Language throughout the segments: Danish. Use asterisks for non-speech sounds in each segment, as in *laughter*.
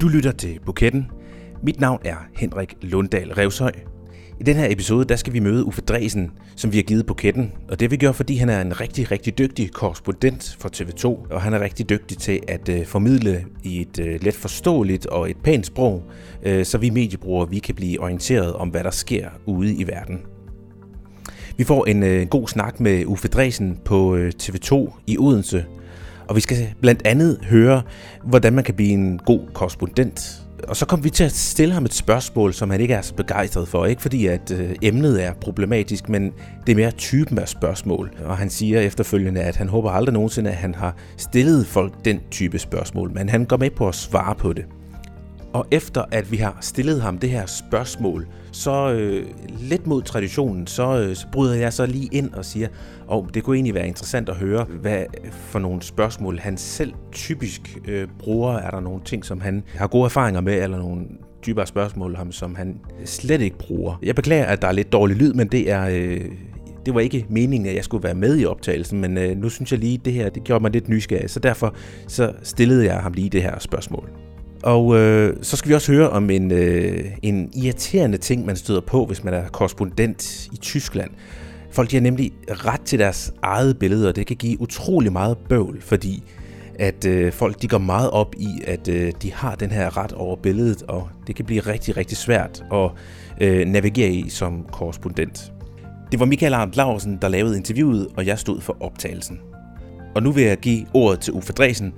Du lytter til Buketten. Mit navn er Henrik Lunddal Revshøj. I den her episode, der skal vi møde Uffe Dresen, som vi har givet buketten. Og det vi gør, fordi han er en rigtig, rigtig dygtig korrespondent for TV2, og han er rigtig dygtig til at øh, formidle i et øh, let forståeligt og et pænt sprog, øh, så vi mediebrugere vi kan blive orienteret om, hvad der sker ude i verden. Vi får en øh, god snak med Uffe Dresen på øh, TV2 i Odense, og vi skal blandt andet høre, hvordan man kan blive en god korrespondent. Og så kom vi til at stille ham et spørgsmål, som han ikke er så begejstret for. Ikke fordi at øh, emnet er problematisk, men det er mere typen af spørgsmål. Og han siger efterfølgende, at han håber aldrig nogensinde, at han har stillet folk den type spørgsmål. Men han går med på at svare på det. Og efter at vi har stillet ham det her spørgsmål, så øh, lidt mod traditionen, så, øh, så bryder jeg så lige ind og siger, og oh, det kunne egentlig være interessant at høre, hvad for nogle spørgsmål han selv typisk øh, bruger. Er der nogle ting, som han har gode erfaringer med, eller nogle dybere spørgsmål, ham, som han slet ikke bruger. Jeg beklager, at der er lidt dårlig lyd, men det er... Øh, det var ikke meningen, at jeg skulle være med i optagelsen, men øh, nu synes jeg lige, det her det gjorde mig lidt nysgerrig, så derfor så stillede jeg ham lige det her spørgsmål. Og øh, så skal vi også høre om en, øh, en irriterende ting, man støder på, hvis man er korrespondent i Tyskland. Folk de har nemlig ret til deres eget billede, og det kan give utrolig meget bøvl, fordi at øh, folk de går meget op i, at øh, de har den her ret over billedet, og det kan blive rigtig, rigtig svært at øh, navigere i som korrespondent. Det var Michael Arndt Larsen, der lavede interviewet, og jeg stod for optagelsen. Og nu vil jeg give ordet til Uffe Dresen,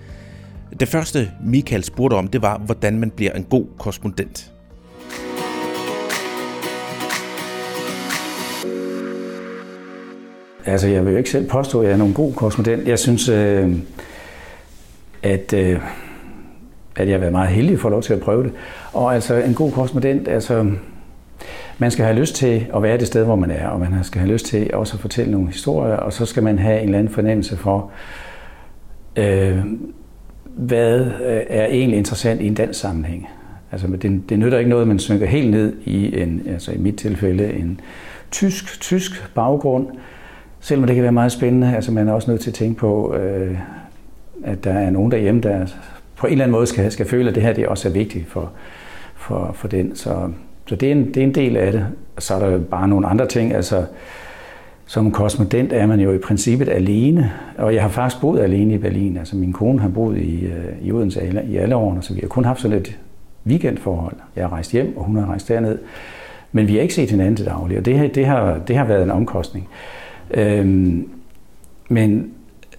det første, Michael spurgte om, det var, hvordan man bliver en god korrespondent. Altså, jeg vil jo ikke selv påstå, at jeg er nogen god korrespondent. Jeg synes, øh, at, øh, at jeg har været meget heldig for lov til at prøve det. Og altså, en god korrespondent, altså, man skal have lyst til at være det sted, hvor man er, og man skal have lyst til også at fortælle nogle historier, og så skal man have en eller anden fornemmelse for, øh, hvad øh, er egentlig interessant i en dansk sammenhæng. Altså, det, det nytter ikke noget, at man synker helt ned i en, altså i mit tilfælde, en tysk, tysk baggrund, selvom det kan være meget spændende. Altså, man er også nødt til at tænke på, øh, at der er nogen derhjemme, der på en eller anden måde skal, skal føle, at det her det også er vigtigt for, for, for den. Så, så det, er en, det er en del af det. Og så er der bare nogle andre ting. Altså, som korrespondent er man jo i princippet alene, og jeg har faktisk boet alene i Berlin. Altså min kone har boet i, øh, i Odense i alle årene, så vi har kun haft sådan et weekendforhold. Jeg har rejst hjem, og hun har rejst derned. Men vi har ikke set hinanden til daglig, og det, her, det, har, det har været en omkostning. Øhm, men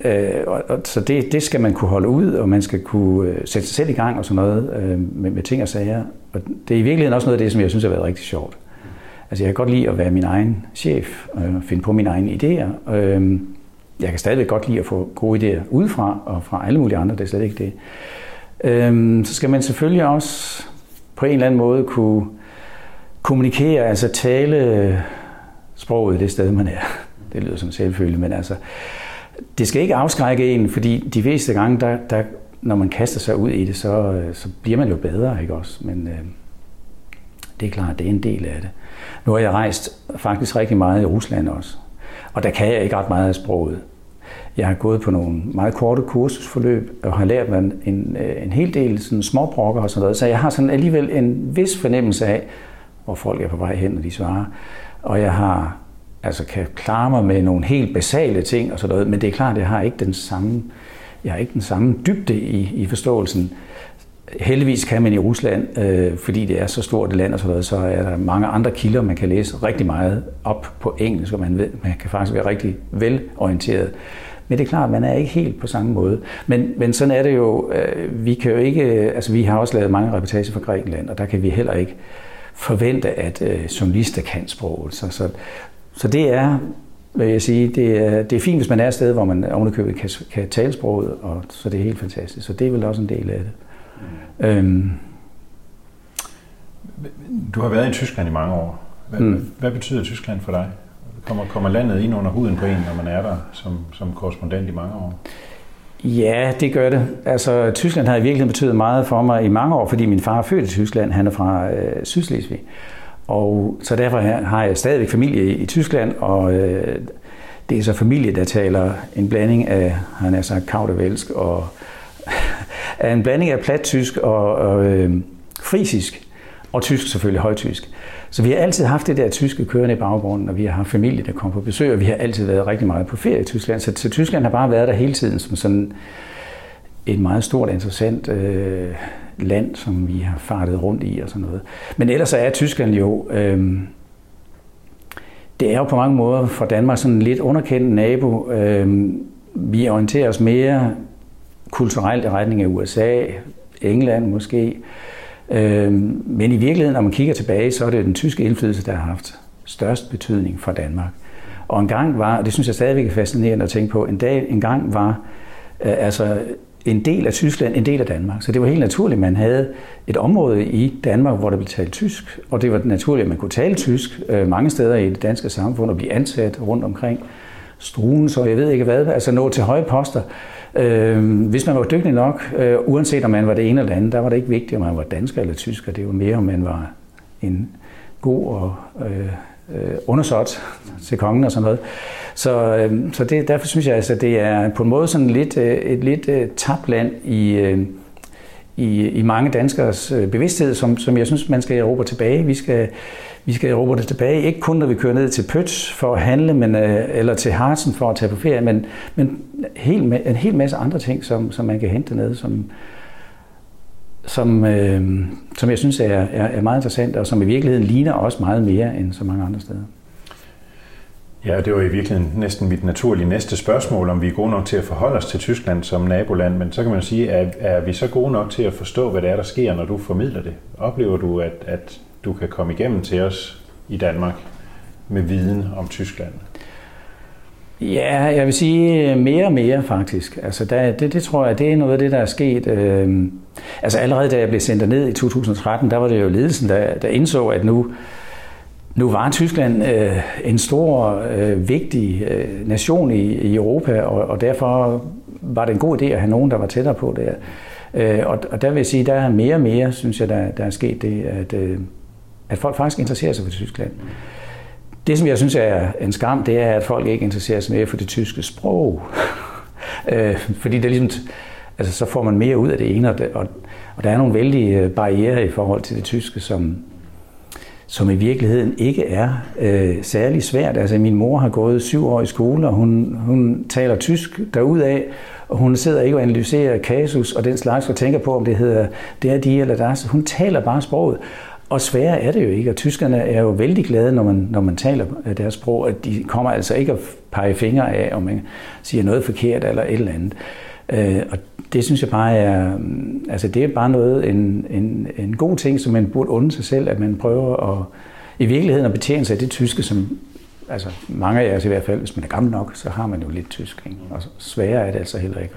øh, og, så det, det skal man kunne holde ud, og man skal kunne øh, sætte sig selv i gang og sådan noget øh, med, med ting og sager. Og det er i virkeligheden også noget af det, som jeg synes har været rigtig sjovt. Altså jeg kan godt lide at være min egen chef, og øh, finde på mine egne idéer. Øh, jeg kan stadigvæk godt lide at få gode idéer udefra, og fra alle mulige andre, det er slet ikke det. Øh, så skal man selvfølgelig også på en eller anden måde kunne kommunikere, altså tale sproget det sted, man er. Det lyder som selvfølgelig, men altså, det skal ikke afskrække en, fordi de fleste gange, der, der, når man kaster sig ud i det, så, øh, så bliver man jo bedre, ikke også? Men øh, det er klart, det er en del af det. Nu har jeg rejst faktisk rigtig meget i Rusland også, og der kan jeg ikke ret meget af sproget. Jeg har gået på nogle meget korte kursusforløb og har lært mig en, øh, en hel del sådan småbrokker og sådan noget, så jeg har sådan alligevel en vis fornemmelse af, hvor folk er på vej hen, når de svarer. Og jeg har altså kan klare mig med nogle helt basale ting og sådan noget, men det er klart, at jeg har ikke den samme, jeg har ikke den samme dybde i, i forståelsen. Heldigvis kan man i Rusland, øh, fordi det er så stort et land og sådan noget, så er der mange andre kilder, man kan læse rigtig meget op på engelsk, og man, ved, man kan faktisk være rigtig velorienteret. Men det er klart, man er ikke helt på samme måde. Men, men sådan er det jo. Øh, vi kan jo ikke, øh, altså vi har også lavet mange reportager fra Grækenland, og der kan vi heller ikke forvente, at øh, journalister kan sproget. Så, så, så det er, vil jeg sige, det er, det er fint, hvis man er et sted, hvor man ovenikøbet kan, kan tale sproget, og så det er helt fantastisk. Så det er vel også en del af det. Mm. Øhm. Du har været i Tyskland i mange år. Hvad, mm. hvad betyder Tyskland for dig? Kommer, kommer landet ind under huden på en, når man er der som, som korrespondent i mange år? Ja, det gør det. Altså, Tyskland har i virkeligheden betydet meget for mig i mange år, fordi min far er født i Tyskland. Han er fra øh, Sydslesvig. Og så derfor har jeg stadigvæk familie i, Tyskland, og øh, det er så familie, der taler en blanding af, han er sagt, kaudervelsk og af en blanding af plattysk og, og øh, frisisk, og tysk selvfølgelig, højtysk. Så vi har altid haft det der tyske kørende i baggrunden, og vi har haft familie, der kom på besøg, og vi har altid været rigtig meget på ferie i Tyskland. Så, så Tyskland har bare været der hele tiden som sådan et meget stort, interessant øh, land, som vi har fartet rundt i og sådan noget. Men ellers er Tyskland jo... Øh, det er jo på mange måder for Danmark sådan en lidt underkendt nabo. Øh, vi orienterer os mere kulturelt i retning af USA, England måske. Øhm, men i virkeligheden, når man kigger tilbage, så er det den tyske indflydelse, der har haft størst betydning for Danmark. Og en gang var, og det synes jeg stadigvæk er fascinerende at tænke på, en, dag, en gang var øh, altså en del af Tyskland, en del af Danmark. Så det var helt naturligt, at man havde et område i Danmark, hvor der blev talt tysk, og det var naturligt, at man kunne tale tysk øh, mange steder i det danske samfund og blive ansat rundt omkring struen, så jeg ved ikke hvad, altså nå til høje poster. Øh, hvis man var dygtig nok, øh, uanset om man var det ene eller det andet, der var det ikke vigtigt, om man var dansker eller tysker. Det var mere, om man var en god og øh, øh, undersåt til kongen og sådan noget. Så, øh, så det, derfor synes jeg, at altså, det er på en måde sådan lidt, øh, et lidt øh, tabt land i, øh, i, i mange danskers øh, bevidsthed, som, som jeg synes, man skal erobre tilbage. Vi skal, vi skal erobre det tilbage, ikke kun når vi kører ned til Pøts for at handle, men, øh, eller til Harsen for at tage på ferie, men, men helt, en hel masse andre ting, som, som man kan hente ned, som, som, øh, som jeg synes er, er, er meget interessant, og som i virkeligheden ligner også meget mere end så mange andre steder. Ja, det var i virkeligheden næsten mit naturlige næste spørgsmål, om vi er gode nok til at forholde os til Tyskland som naboland, men så kan man sige, er, er vi så gode nok til at forstå, hvad det er, der sker, når du formidler det? Oplever du, at, at du kan komme igennem til os i Danmark med viden om Tyskland? Ja, jeg vil sige øh, mere og mere faktisk. Altså der, det, det tror jeg, det er noget af det, der er sket. Øh, altså allerede da jeg blev sendt ned i 2013, der var det jo ledelsen, der, der indså, at nu, nu var Tyskland øh, en stor, øh, vigtig øh, nation i, i Europa, og, og derfor var det en god idé at have nogen, der var tættere på der. Øh, og, og der vil jeg sige, der er mere og mere, synes jeg, der, der er sket det, at, øh, at folk faktisk interesserer sig for Tyskland. Det, som jeg synes er en skam, det er, at folk ikke interesserer sig mere for det tyske sprog. *laughs* øh, fordi det er ligesom, altså, så får man mere ud af det ene, og, det, og, og der er nogle vældige øh, barriere i forhold til det tyske, som, som i virkeligheden ikke er øh, særlig svært. Altså min mor har gået syv år i skole, og hun, hun taler tysk derudaf, og hun sidder ikke og analyserer kasus og den slags, og tænker på, om det hedder det er de eller der. Så hun taler bare sproget. Og sværere er det jo ikke, og tyskerne er jo vældig glade, når man, når man taler øh, deres sprog, at de kommer altså ikke at pege fingre af, om man siger noget forkert eller et eller andet. Øh, og det synes jeg bare er, mm, altså det er bare noget, en, en, en god ting, som man burde unde sig selv, at man prøver at, i virkeligheden at betjene sig af det tyske, som altså mange af jer i hvert fald, hvis man er gammel nok, så har man jo lidt tysk, ikke? og sværere er det altså heller ikke.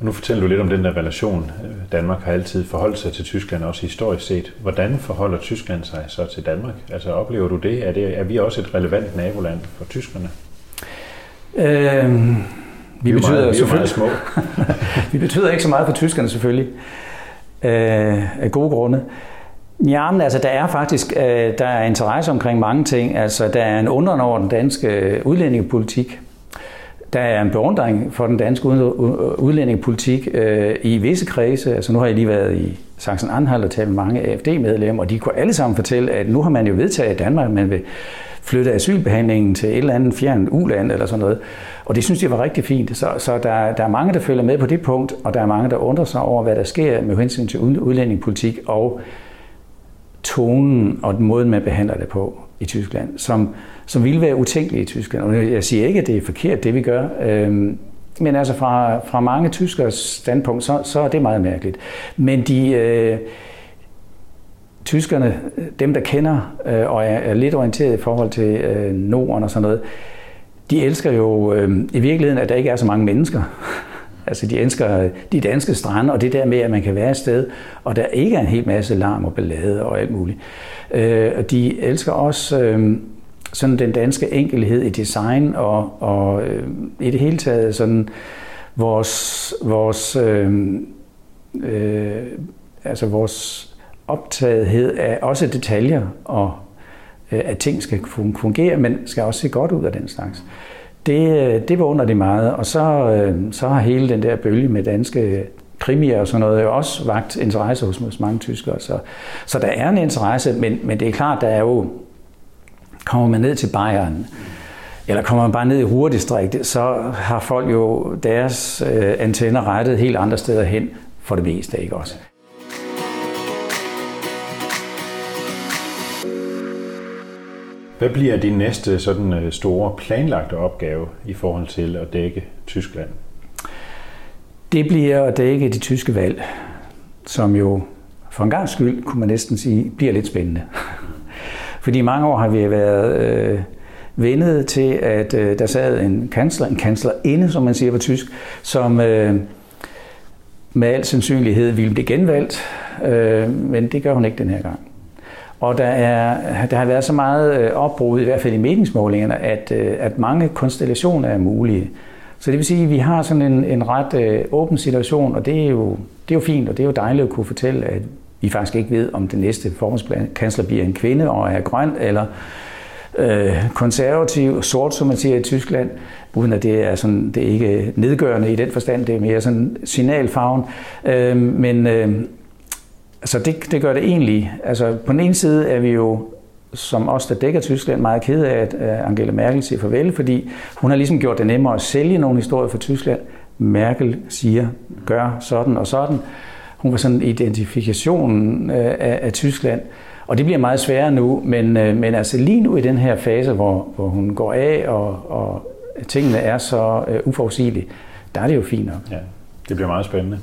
Nu fortæller du lidt om den der relation. Danmark har altid forholdt sig til Tyskland, også historisk set. Hvordan forholder Tyskland sig så til Danmark? Altså oplever du det? Er, det, er vi også et relevant naboland for tyskerne? Øhm, vi, vi betyder meget, vi meget små. *laughs* vi betyder ikke så meget for tyskerne selvfølgelig, øh, af gode grunde. Ja, men altså, der er faktisk øh, der er interesse omkring mange ting. Altså, der er en undren over den danske udlændingepolitik. Der er en beundring for den danske udlændingepolitik øh, i visse kredse. Altså nu har jeg lige været i Sachsen-Anhalt og talt med mange AFD-medlemmer, og de kunne alle sammen fortælle, at nu har man jo vedtaget i Danmark, at man vil flytte asylbehandlingen til et eller andet fjern uland eller sådan noget. Og det synes jeg var rigtig fint. Så, så der, der er mange, der følger med på det punkt, og der er mange, der undrer sig over, hvad der sker med hensyn til udlændingepolitik og tonen og den måde, man behandler det på i Tyskland, som, som ville være utænkelige i Tyskland. Og jeg siger ikke, at det er forkert, det vi gør, øhm, men altså fra, fra mange tyskers standpunkt, så, så er det meget mærkeligt. Men de, øh, tyskerne, dem der kender øh, og er, er lidt orienteret i forhold til øh, Norden og sådan noget, de elsker jo øh, i virkeligheden, at der ikke er så mange mennesker altså de elsker de danske strande, og det der med, at man kan være et sted, og der ikke er en hel masse larm og ballade og alt muligt. Øh, og de elsker også øh, sådan den danske enkelhed i design, og, og øh, i det hele taget sådan vores, vores, øh, øh, altså vores optagethed af også detaljer og øh, at ting skal fungere, men skal også se godt ud af den slags. Øh, det øh, det vågner de meget, og så, øh, så har hele den der bølge med danske krimier og sådan noget, jo også vagt interesse hos, hos mange tyskere. Så, så der er en interesse, men, men det er klart, der er jo, kommer man ned til Bayern, eller kommer man bare ned i Ruhrdistriktet, så har folk jo deres øh, antenner rettet helt andre steder hen, for det meste, ikke også? Hvad bliver din næste sådan øh, store planlagte opgave i forhold til at dække Tyskland? Det bliver at dække de tyske valg, som jo for en gang skyld, kunne man næsten sige, bliver lidt spændende. *laughs* Fordi i mange år har vi været øh, vendet til, at øh, der sad en kansler, en kanslerinde, som man siger på tysk, som øh, med al sandsynlighed ville blive genvalgt, øh, men det gør hun ikke den her gang. Og der, er, der har været så meget øh, opbrud, i hvert fald i meningsmålingerne, at, øh, at mange konstellationer er mulige. Så det vil sige, at vi har sådan en, en ret øh, åben situation, og det er, jo, det er jo fint, og det er jo dejligt at kunne fortælle, at vi faktisk ikke ved, om den næste formandskansler bliver en kvinde og er grøn, eller øh, konservativ, sort, som man siger i Tyskland, uden at det er, sådan, det er ikke nedgørende i den forstand, det er mere sådan signalfarven. Øh, men øh, så det, det gør det egentlig. Altså på den ene side er vi jo som os, der dækker Tyskland, meget ked af, at øh, Angela Merkel siger farvel, fordi hun har ligesom gjort det nemmere at sælge nogle historier for Tyskland. Merkel siger, gør sådan og sådan. Hun var sådan identifikationen identifikation af, af Tyskland. Og det bliver meget sværere nu, men, øh, men altså lige nu i den her fase, hvor, hvor hun går af, og, og tingene er så uh, uforudsigelige, der er det jo fint nok. Ja, det bliver meget spændende.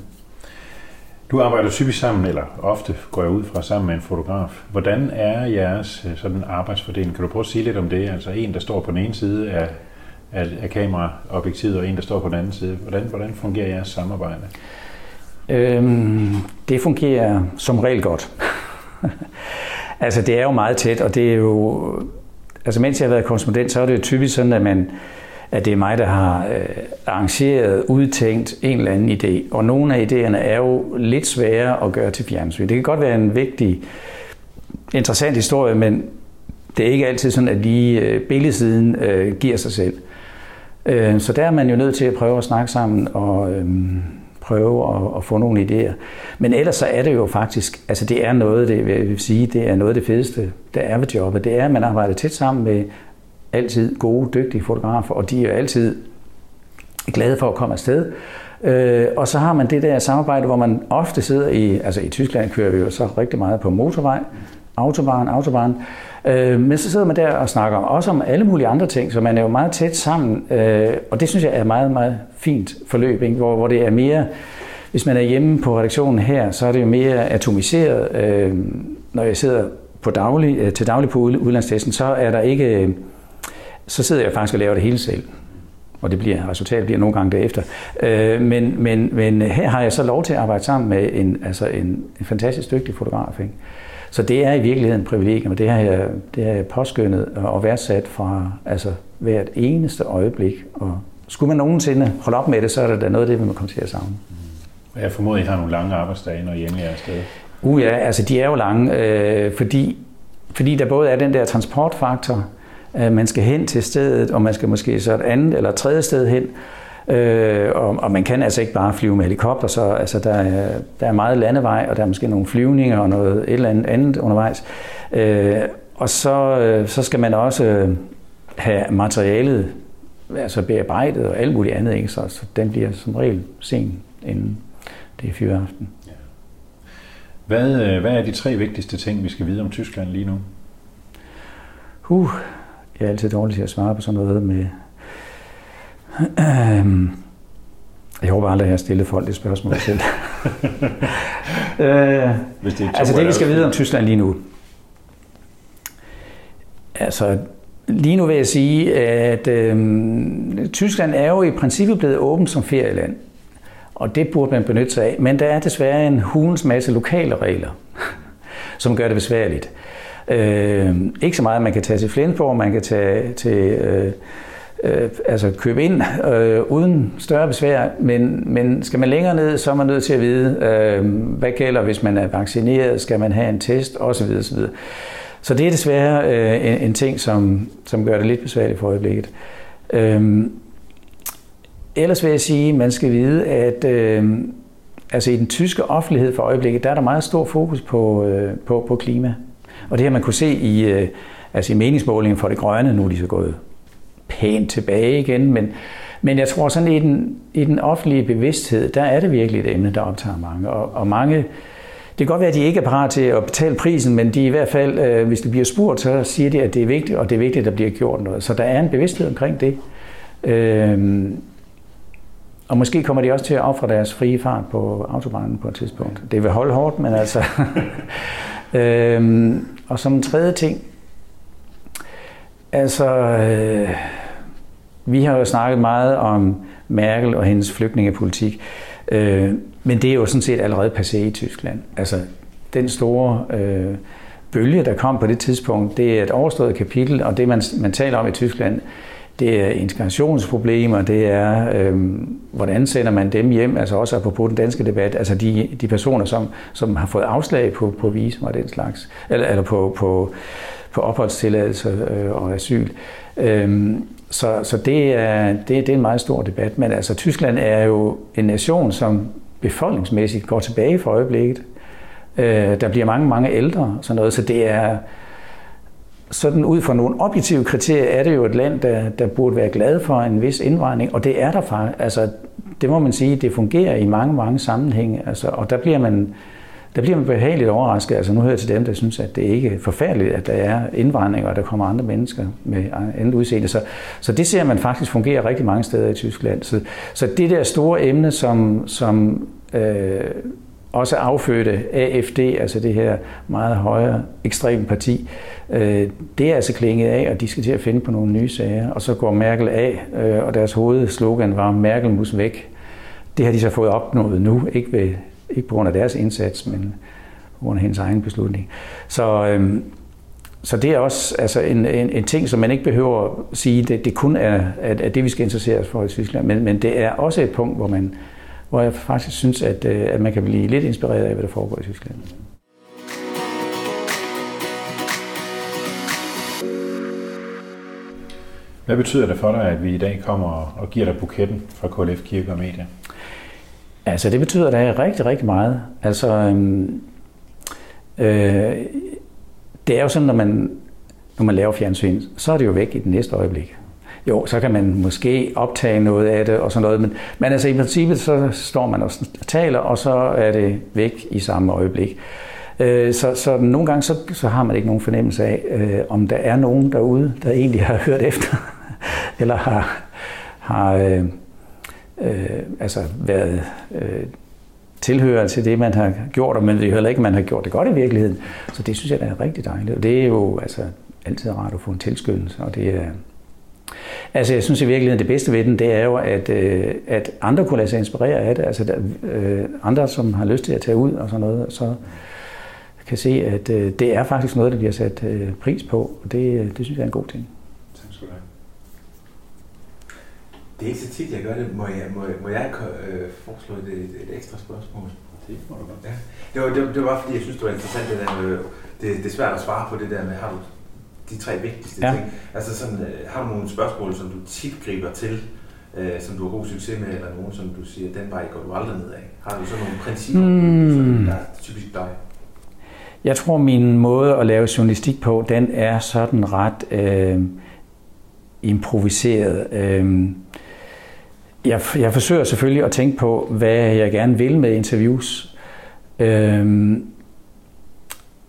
Du arbejder typisk sammen, eller ofte går jeg ud fra sammen med en fotograf. Hvordan er jeres øh, sådan arbejdsfordeling? Kan du prøve at sige lidt om det? Altså en, der står på den ene side af, af, af kameraobjektivet, og en, der står på den anden side. Hvordan, hvordan fungerer jeres samarbejde? Øhm, det fungerer som regel godt. *laughs* altså det er jo meget tæt, og det er jo... Altså mens jeg har været korrespondent, så er det jo typisk sådan, at man at det er mig, der har øh, arrangeret, udtænkt en eller anden idé. Og nogle af idéerne er jo lidt svære at gøre til fjernsyn. Det kan godt være en vigtig, interessant historie, men det er ikke altid sådan, at lige øh, billedsiden øh, giver sig selv. Øh, så der er man jo nødt til at prøve at snakke sammen og øh, prøve at, at få nogle idéer. Men ellers så er det jo faktisk, altså det er noget, det vil sige, det er noget af det fedeste, der er ved jobbet. Det er, at man arbejder tæt sammen med altid gode, dygtige fotografer, og de er altid glade for at komme afsted. Øh, og så har man det der samarbejde, hvor man ofte sidder i, altså i Tyskland kører vi jo så rigtig meget på motorvej, autobahn, autobahn, øh, men så sidder man der og snakker også om alle mulige andre ting, så man er jo meget tæt sammen, øh, og det synes jeg er meget, meget fint forløb, ikke? Hvor, hvor det er mere, hvis man er hjemme på redaktionen her, så er det jo mere atomiseret, øh, når jeg sidder på daglig, øh, til daglig på udlandstesten, så er der ikke så sidder jeg faktisk og laver det hele selv. Og det bliver, resultatet bliver nogle gange derefter. Øh, men, men, men her har jeg så lov til at arbejde sammen med en, altså en, en fantastisk dygtig fotograf. Ikke? Så det er i virkeligheden en privilegium, og det har jeg, det har jeg påskyndet og værdsat fra altså, hvert eneste øjeblik. Og skulle man nogensinde holde op med det, så er det da noget af det, vi må komme til at savne. Jeg formoder, I har nogle lange arbejdsdage, når I endelig er afsted. Uh ja, altså de er jo lange, øh, fordi, fordi der både er den der transportfaktor, man skal hen til stedet, og man skal måske så et andet eller et tredje sted hen. Øh, og, og man kan altså ikke bare flyve med helikopter, så altså, der, er, der er meget landevej, og der er måske nogle flyvninger og noget et eller andet, andet undervejs. Øh, og så, øh, så skal man også have materialet altså bearbejdet og alt muligt andet, ikke? Så, så den bliver som regel sen inden det er fyreaften. Ja. Hvad, øh, hvad er de tre vigtigste ting, vi skal vide om Tyskland lige nu? Uh, jeg er altid dårlig til at svare på sådan noget med... Øhm, *clears throat* jeg håber aldrig, at jeg har stillet folk det spørgsmål *laughs* selv. øh, Hvis det altså det, vi skal vide om Tyskland lige nu. Altså, lige nu vil jeg sige, at øh, Tyskland er jo i princippet blevet åbent som ferieland. Og det burde man benytte sig af. Men der er desværre en hulens masse lokale regler, *laughs* som gør det besværligt. Øh, ikke så meget, at man kan tage til Flensborg, man kan tage til... Øh, øh, altså købe ind øh, uden større besvær, men, men skal man længere ned, så er man nødt til at vide, øh, hvad gælder, hvis man er vaccineret, skal man have en test, osv. osv. Så det er desværre øh, en, en ting, som, som gør det lidt besværligt for øjeblikket. Øh, ellers vil jeg sige, at man skal vide, at, øh, altså i den tyske offentlighed for øjeblikket, der er der meget stor fokus på, øh, på, på klima. Og det her man kunne se i, øh, altså i meningsmålingen for det grønne, nu er de så gået pænt tilbage igen, men, men jeg tror sådan i den, i den offentlige bevidsthed, der er det virkelig et emne, der optager mange. Og, og mange, det kan godt være, at de ikke er parat til at betale prisen, men de i hvert fald, øh, hvis det bliver spurgt, så siger de, at det er vigtigt, og det er vigtigt, at der bliver gjort noget. Så der er en bevidsthed omkring det. Øh, og måske kommer de også til at ofre deres frie fart på autobahnen på et tidspunkt. Det vil holde hårdt, men altså... *laughs* øhm, og som en tredje ting, altså... Øh, vi har jo snakket meget om Merkel og hendes flygtningepolitik, øh, men det er jo sådan set allerede passé i Tyskland. Altså, den store øh, bølge, der kom på det tidspunkt, det er et overstået kapitel, og det, man, man taler om i Tyskland, det er integrationsproblemer, det er, øhm, hvordan sender man dem hjem, altså også på den danske debat, altså de, de personer, som, som har fået afslag på, på visum og den slags, eller, eller på, på, på opholdstilladelse øh, og asyl. Øhm, så så det, er, det, det er en meget stor debat, men altså Tyskland er jo en nation, som befolkningsmæssigt går tilbage for øjeblikket. Øh, der bliver mange, mange ældre og sådan noget, så det er, sådan ud fra nogle objektive kriterier er det jo et land, der, der burde være glad for en vis indvandring, og det er der faktisk. Altså, det må man sige, det fungerer i mange, mange sammenhænge, altså, og der bliver man der bliver man behageligt overrasket. Altså nu hører jeg til dem, der synes, at det ikke er forfærdeligt, at der er indvandring, og at der kommer andre mennesker med andet udseende. Så, så det ser man faktisk fungerer rigtig mange steder i Tyskland. Så, så det der store emne, som, som øh, også affødte AFD, altså det her meget højere ekstreme parti, øh, det er altså klinget af, og de skal til at finde på nogle nye sager. Og så går Merkel af, øh, og deres hovedslogan var Merkel mus væk. Det har de så fået opnået nu, ikke, ved, ikke på grund af deres indsats, men på grund af hendes egen beslutning. Så, øh, så det er også altså en, en, en ting, som man ikke behøver at sige, det, det kun er at, at det, vi skal interessere os for i Tyskland, men, men det er også et punkt, hvor man hvor jeg faktisk synes, at, øh, at man kan blive lidt inspireret af, hvad der foregår i Tyskland. Hvad betyder det for dig, at vi i dag kommer og giver dig buketten fra KLF Kirke og Media? Altså, det betyder da rigtig, rigtig meget. Altså, øhm, øh, det er jo sådan, når man, når man laver fjernsyn, så er det jo væk i den næste øjeblik. Jo, så kan man måske optage noget af det og sådan noget, men, men altså i princippet så står man og taler, og så er det væk i samme øjeblik. Øh, så, så nogle gange så, så har man ikke nogen fornemmelse af, øh, om der er nogen derude, der egentlig har hørt efter, *laughs* eller har, har øh, øh, altså været øh, tilhører til det, man har gjort, og man ved heller ikke, at man har gjort det godt i virkeligheden. Så det synes jeg, der er rigtig dejligt. Og det er jo altså, altid rart at få en tilskyndelse, og det er, Altså, jeg synes i virkeligheden, det bedste ved den, det er jo, at, øh, at andre kunne lade sig inspirere af det. Altså, der, øh, andre, som har lyst til at tage ud og sådan noget, så kan se, at øh, det er faktisk noget, der bliver sat øh, pris på. Og det, det synes jeg er en god ting. Tak skal du have. Det er ikke så tit, jeg gør det. Må jeg, må, må jeg øh, foreslå et, et, et ekstra spørgsmål? Det må du godt. Ja. Det, var, det, det var fordi, jeg synes, det var interessant, det der med, det, det er svært at svare på det der med, har du de tre vigtigste ja. ting. Altså sådan, øh, har du nogle spørgsmål, som du tit griber til, øh, som du har god succes med, eller nogen, som du siger, den vej går du aldrig ned af? Har du så nogle principper, mm. der er typisk dig? Jeg tror, min måde at lave journalistik på, den er sådan ret øh, improviseret. Øh, jeg, jeg forsøger selvfølgelig at tænke på, hvad jeg gerne vil med interviews. Øh,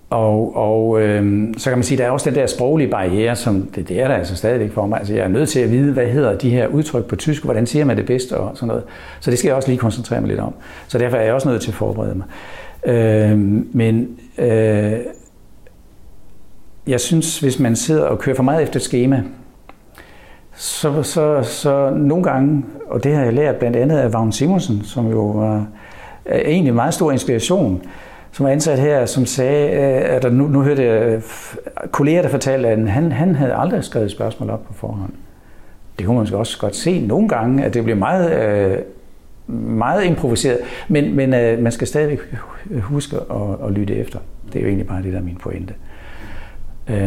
og, og øh, så kan man sige, at der er også den der sproglige barriere, som det, det er der altså stadigvæk for mig. Altså, jeg er nødt til at vide, hvad hedder de her udtryk på tysk, hvordan siger man det bedst og sådan noget. Så det skal jeg også lige koncentrere mig lidt om. Så derfor er jeg også nødt til at forberede mig. Øh, men øh, jeg synes, hvis man sidder og kører for meget efter et schema, så, så, så nogle gange, og det har jeg lært blandt andet af Vagn Simonsen, som jo var egentlig meget stor inspiration, som var ansat her, som sagde, øh, at der nu, nu hørte jeg øh, kolleger, der fortalte, at han, han havde aldrig skrevet spørgsmål op på forhånd. Det kunne man også godt se nogle gange, at det blev meget, øh, meget improviseret, men, men øh, man skal stadigvæk huske at, at lytte efter. Det er jo egentlig bare det, der er min pointe.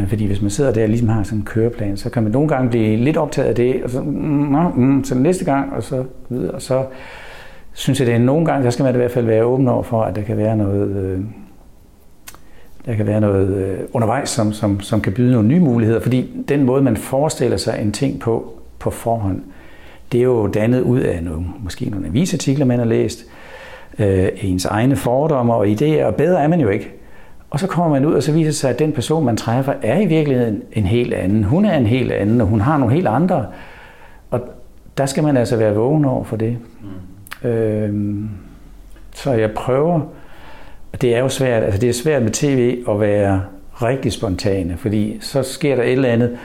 Fordi hvis man sidder der og ligesom har sådan en køreplan, så kan man nogle gange blive lidt optaget af det, og så, mm, mm, mm så næste gang, og så videre, og så synes jeg, det er nogle gange, der skal man i hvert fald være åben over for, at der kan være noget, øh, der kan være noget øh, undervejs, som, som, som kan byde nogle nye muligheder. Fordi den måde, man forestiller sig en ting på, på forhånd, det er jo dannet ud af nogle, måske nogle avisartikler, man har læst, øh, ens egne fordomme og idéer, og bedre er man jo ikke. Og så kommer man ud, og så viser det sig, at den person, man træffer, er i virkeligheden en helt anden. Hun er en helt anden, og hun har nogle helt andre. Og der skal man altså være vågen over for det. Mm. Øhm, så jeg prøver, og det er jo svært, altså det er svært med tv at være rigtig spontane, fordi så sker der et eller andet.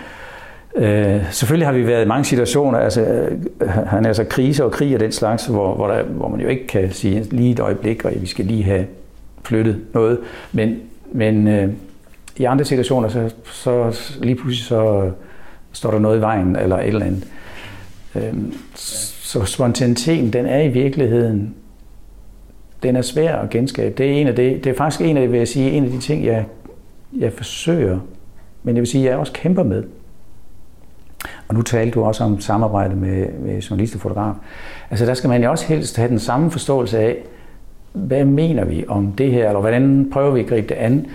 Øh, selvfølgelig har vi været i mange situationer, altså øh, han er altså krise og krig og den slags, hvor, hvor, der, hvor man jo ikke kan sige lige et øjeblik, og vi skal lige have flyttet noget. Men, men øh, i andre situationer, så, så lige pludselig så øh, står der noget i vejen, eller et eller andet. Øh, så spontaniteten, den er i virkeligheden, den er svær at genskabe. Det er, en af det, det er faktisk en af, vil jeg sige, en af de ting, jeg, jeg forsøger, men jeg vil sige, jeg også kæmper med. Og nu talte du også om samarbejde med, med journalist og fotograf. Altså der skal man jo også helst have den samme forståelse af, hvad mener vi om det her, eller hvordan prøver vi at gribe det an?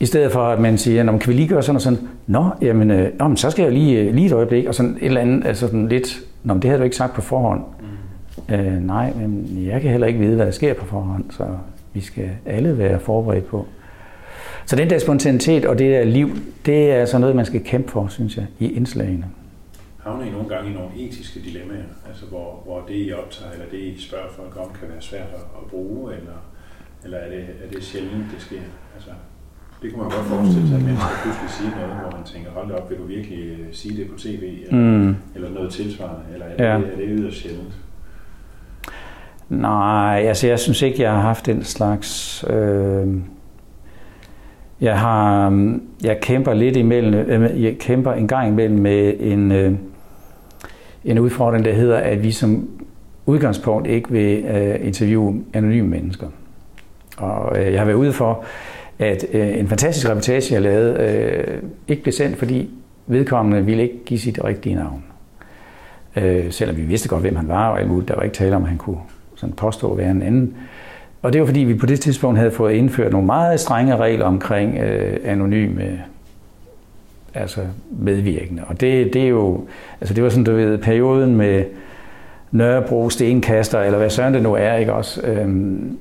I stedet for, at man siger, kan vi lige gøre sådan og sådan, nå, jamen, øh, nå, men så skal jeg lige, øh, lige et øjeblik, og sådan et eller andet, altså sådan lidt, nå, men det har du ikke sagt på forhånd. Mm. Øh, nej, men jeg kan heller ikke vide, hvad der sker på forhånd, så vi skal alle være forberedt på. Så den der spontanitet og det der liv, det er altså noget, man skal kæmpe for, synes jeg, i indslagene. Havner I nogle gange i nogle etiske dilemmaer, altså hvor, hvor det I optager, eller det I spørger folk om, kan være svært at, at bruge, eller, eller er, det, er det sjældent, det sker? Altså, det kunne man godt forestille sig, at mennesker pludselig siger noget, hvor man tænker, hold op, vil du virkelig øh, sige det på tv, eller, mm. eller noget tilsvarende, eller er det, ja. er det yderst sjældent? Nej, altså jeg synes ikke, jeg har haft den slags... Øh jeg har, øhm, jeg kæmper lidt imellem, øh, jeg kæmper en gang imellem med en, øh, en udfordring, der hedder, at vi som udgangspunkt ikke vil øh, interviewe anonyme mennesker. Og jeg har været ude for, at øh, en fantastisk reportage, jeg lavede, øh, ikke blev sendt, fordi vedkommende ville ikke give sit rigtige navn. Øh, selvom vi vidste godt, hvem han var, og der var ikke tale om, at han kunne sådan påstå at være en anden. Og det var fordi, vi på det tidspunkt havde fået indført nogle meget strenge regler omkring øh, anonyme altså medvirkende. Og det, det er jo, altså det var sådan, du ved, perioden med Nørrebro, Stenkaster, eller hvad søren det nu er, ikke også? Øhm,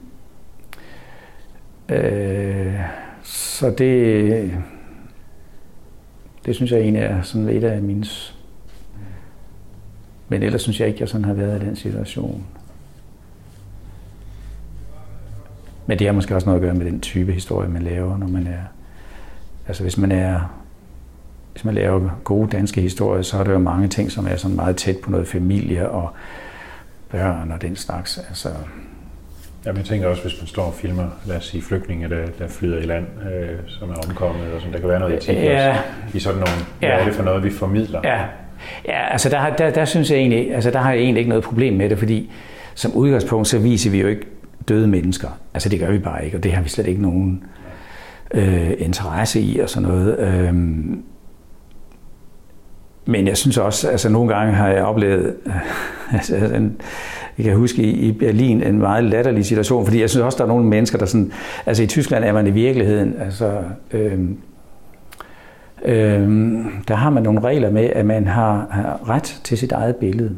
øh, så det, det synes jeg egentlig er sådan lidt af min... Men ellers synes jeg ikke, jeg sådan har været i den situation. Men det har måske også noget at gøre med den type historie, man laver, når man er... Altså hvis man er... Hvis man laver gode danske historier, så er der jo mange ting, som er sådan meget tæt på noget familie og børn og den slags. Altså, Ja, jeg tænker også, hvis man står og filmer, lad os sige, flygtninge, der, der flyder i land, øh, som er omkommet, og sådan, der kan være noget etik ja. også, i sådan nogle, ja. hvad er det for noget, vi formidler? Ja, ja altså der, der, der synes jeg egentlig, altså der har jeg egentlig ikke noget problem med det, fordi som udgangspunkt, så viser vi jo ikke døde mennesker. Altså det gør vi bare ikke, og det har vi slet ikke nogen øh, interesse i og sådan noget. Øhm, men jeg synes også, altså nogle gange har jeg oplevet, *laughs* altså en, jeg kan huske i Berlin en meget latterlig situation, fordi jeg synes også, der er nogle mennesker, der sådan, altså i Tyskland er man i virkeligheden, altså øhm, øhm, der har man nogle regler med, at man har, har ret til sit eget billede.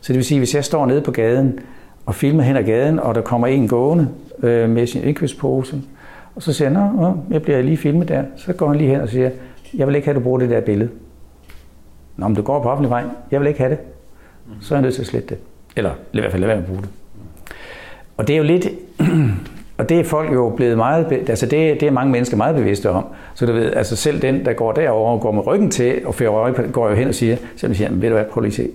Så det vil sige, hvis jeg står nede på gaden, og filmer hen ad gaden, og der kommer en gående øh, med sin indkøbspose. Og så siger han, Nå, jeg bliver lige filmet der. Så går han lige hen og siger, jeg vil ikke have, at du bruger det der billede. Nå, men du går på offentlig vej. Jeg vil ikke have det. Så er jeg nødt til at slette det. Eller i hvert fald lade være med at bruge det. Og det er jo lidt... *clears throat* Og det er folk jo blevet meget, altså det, det er mange mennesker meget bevidste om. Så du ved, altså selv den, der går derover og går med ryggen til og fører øje på går jo hen og siger, selvom siger, ved du hvad, prøv lige at se.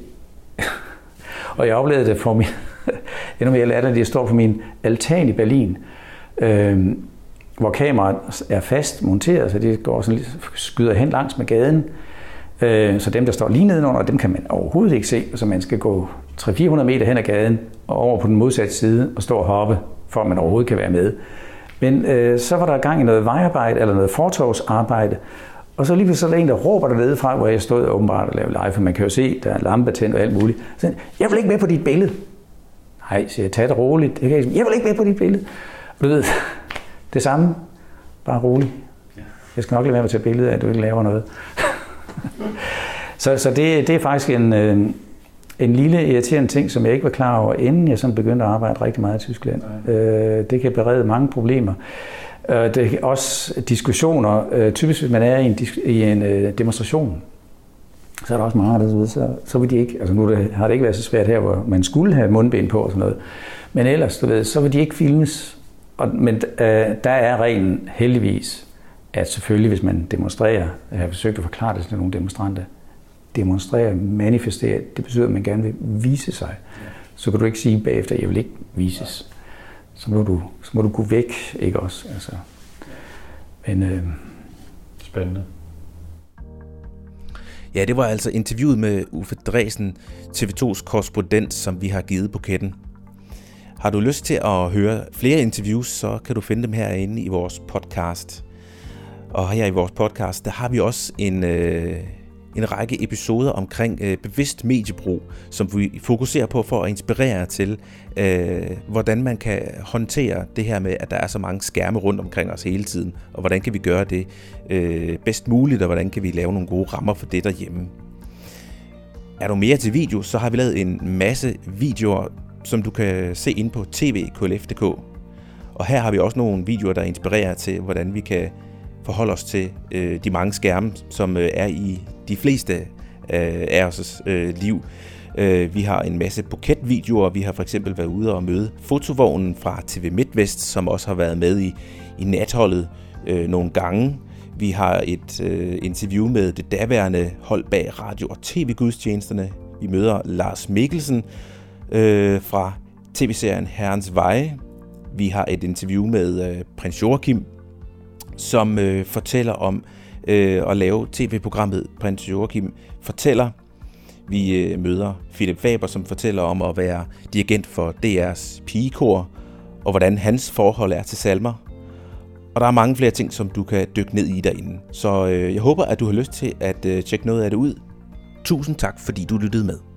*laughs* og jeg oplevede det for min, *laughs* endnu mere latter, jeg står på min altan i Berlin, øh, hvor kameraet er fast monteret, så det går sådan, lidt, skyder hen langs med gaden. Øh, så dem, der står lige nedenunder, dem kan man overhovedet ikke se, så man skal gå 300-400 meter hen ad gaden og over på den modsatte side og stå og hoppe, for at man overhovedet kan være med. Men øh, så var der gang i noget vejarbejde eller noget fortovsarbejde, og så lige så er der en, der råber dernede fra, hvor jeg stod åbenbart og lavede live, for man kan jo se, der er lampe tændt og alt muligt. Så jeg vil ikke med på dit billede. Nej, siger jeg, tag det roligt. Jeg, kan, ikke, jeg vil ikke med på dit billede. Og du ved, det samme, bare roligt. Jeg skal nok lade være med at tage billeder af, at du ikke laver noget så så det, det er faktisk en, øh, en lille irriterende ting, som jeg ikke var klar over, inden jeg sådan begyndte at arbejde rigtig meget i Tyskland. Øh, det kan berede mange problemer. Øh, det er også diskussioner. Typisk, hvis man er i en, i en demonstration, så er der også mange, der så, så vil de ikke, altså nu har det ikke været så svært her, hvor man skulle have mundbind på og sådan noget, men ellers, du ved, så vil de ikke filmes. Og, men øh, der er reglen heldigvis, at selvfølgelig, hvis man demonstrerer, jeg har forsøgt at forklare det til nogle demonstranter, demonstrere, manifestere, det betyder, at man gerne vil vise sig. Så kan du ikke sige bagefter, at jeg vil ikke vises. Så må du, så må du gå væk, ikke også? Altså. Men, øh, Spændende. Ja, det var altså interviewet med Uffe Dresen, TV2's korrespondent, som vi har givet buketten. Har du lyst til at høre flere interviews, så kan du finde dem herinde i vores podcast. Og her i vores podcast, der har vi også en, øh, en række episoder omkring øh, bevidst mediebrug, som vi fokuserer på for at inspirere til, øh, hvordan man kan håndtere det her med, at der er så mange skærme rundt omkring os hele tiden, og hvordan kan vi gøre det øh, bedst muligt, og hvordan kan vi lave nogle gode rammer for det derhjemme. Er du mere til video, så har vi lavet en masse videoer, som du kan se ind på tvklf.dk. Og her har vi også nogle videoer, der inspirerer til, hvordan vi kan forholde os til øh, de mange skærme, som øh, er i de fleste øh, af os øh, liv. Øh, vi har en masse buketvideoer. Vi har for eksempel været ude og møde fotovognen fra TV MidtVest, som også har været med i, i natholdet øh, nogle gange. Vi har et øh, interview med det daværende hold bag radio- og tv-gudstjenesterne. Vi møder Lars Mikkelsen øh, fra tv-serien Herrens Veje. Vi har et interview med øh, prins Joachim, som øh, fortæller om øh, at lave tv-programmet Prins Joachim fortæller. Vi øh, møder Philip Faber, som fortæller om at være dirigent for DR's pigekor, og hvordan hans forhold er til salmer. Og der er mange flere ting, som du kan dykke ned i derinde. Så øh, jeg håber, at du har lyst til at øh, tjekke noget af det ud. Tusind tak, fordi du lyttede med.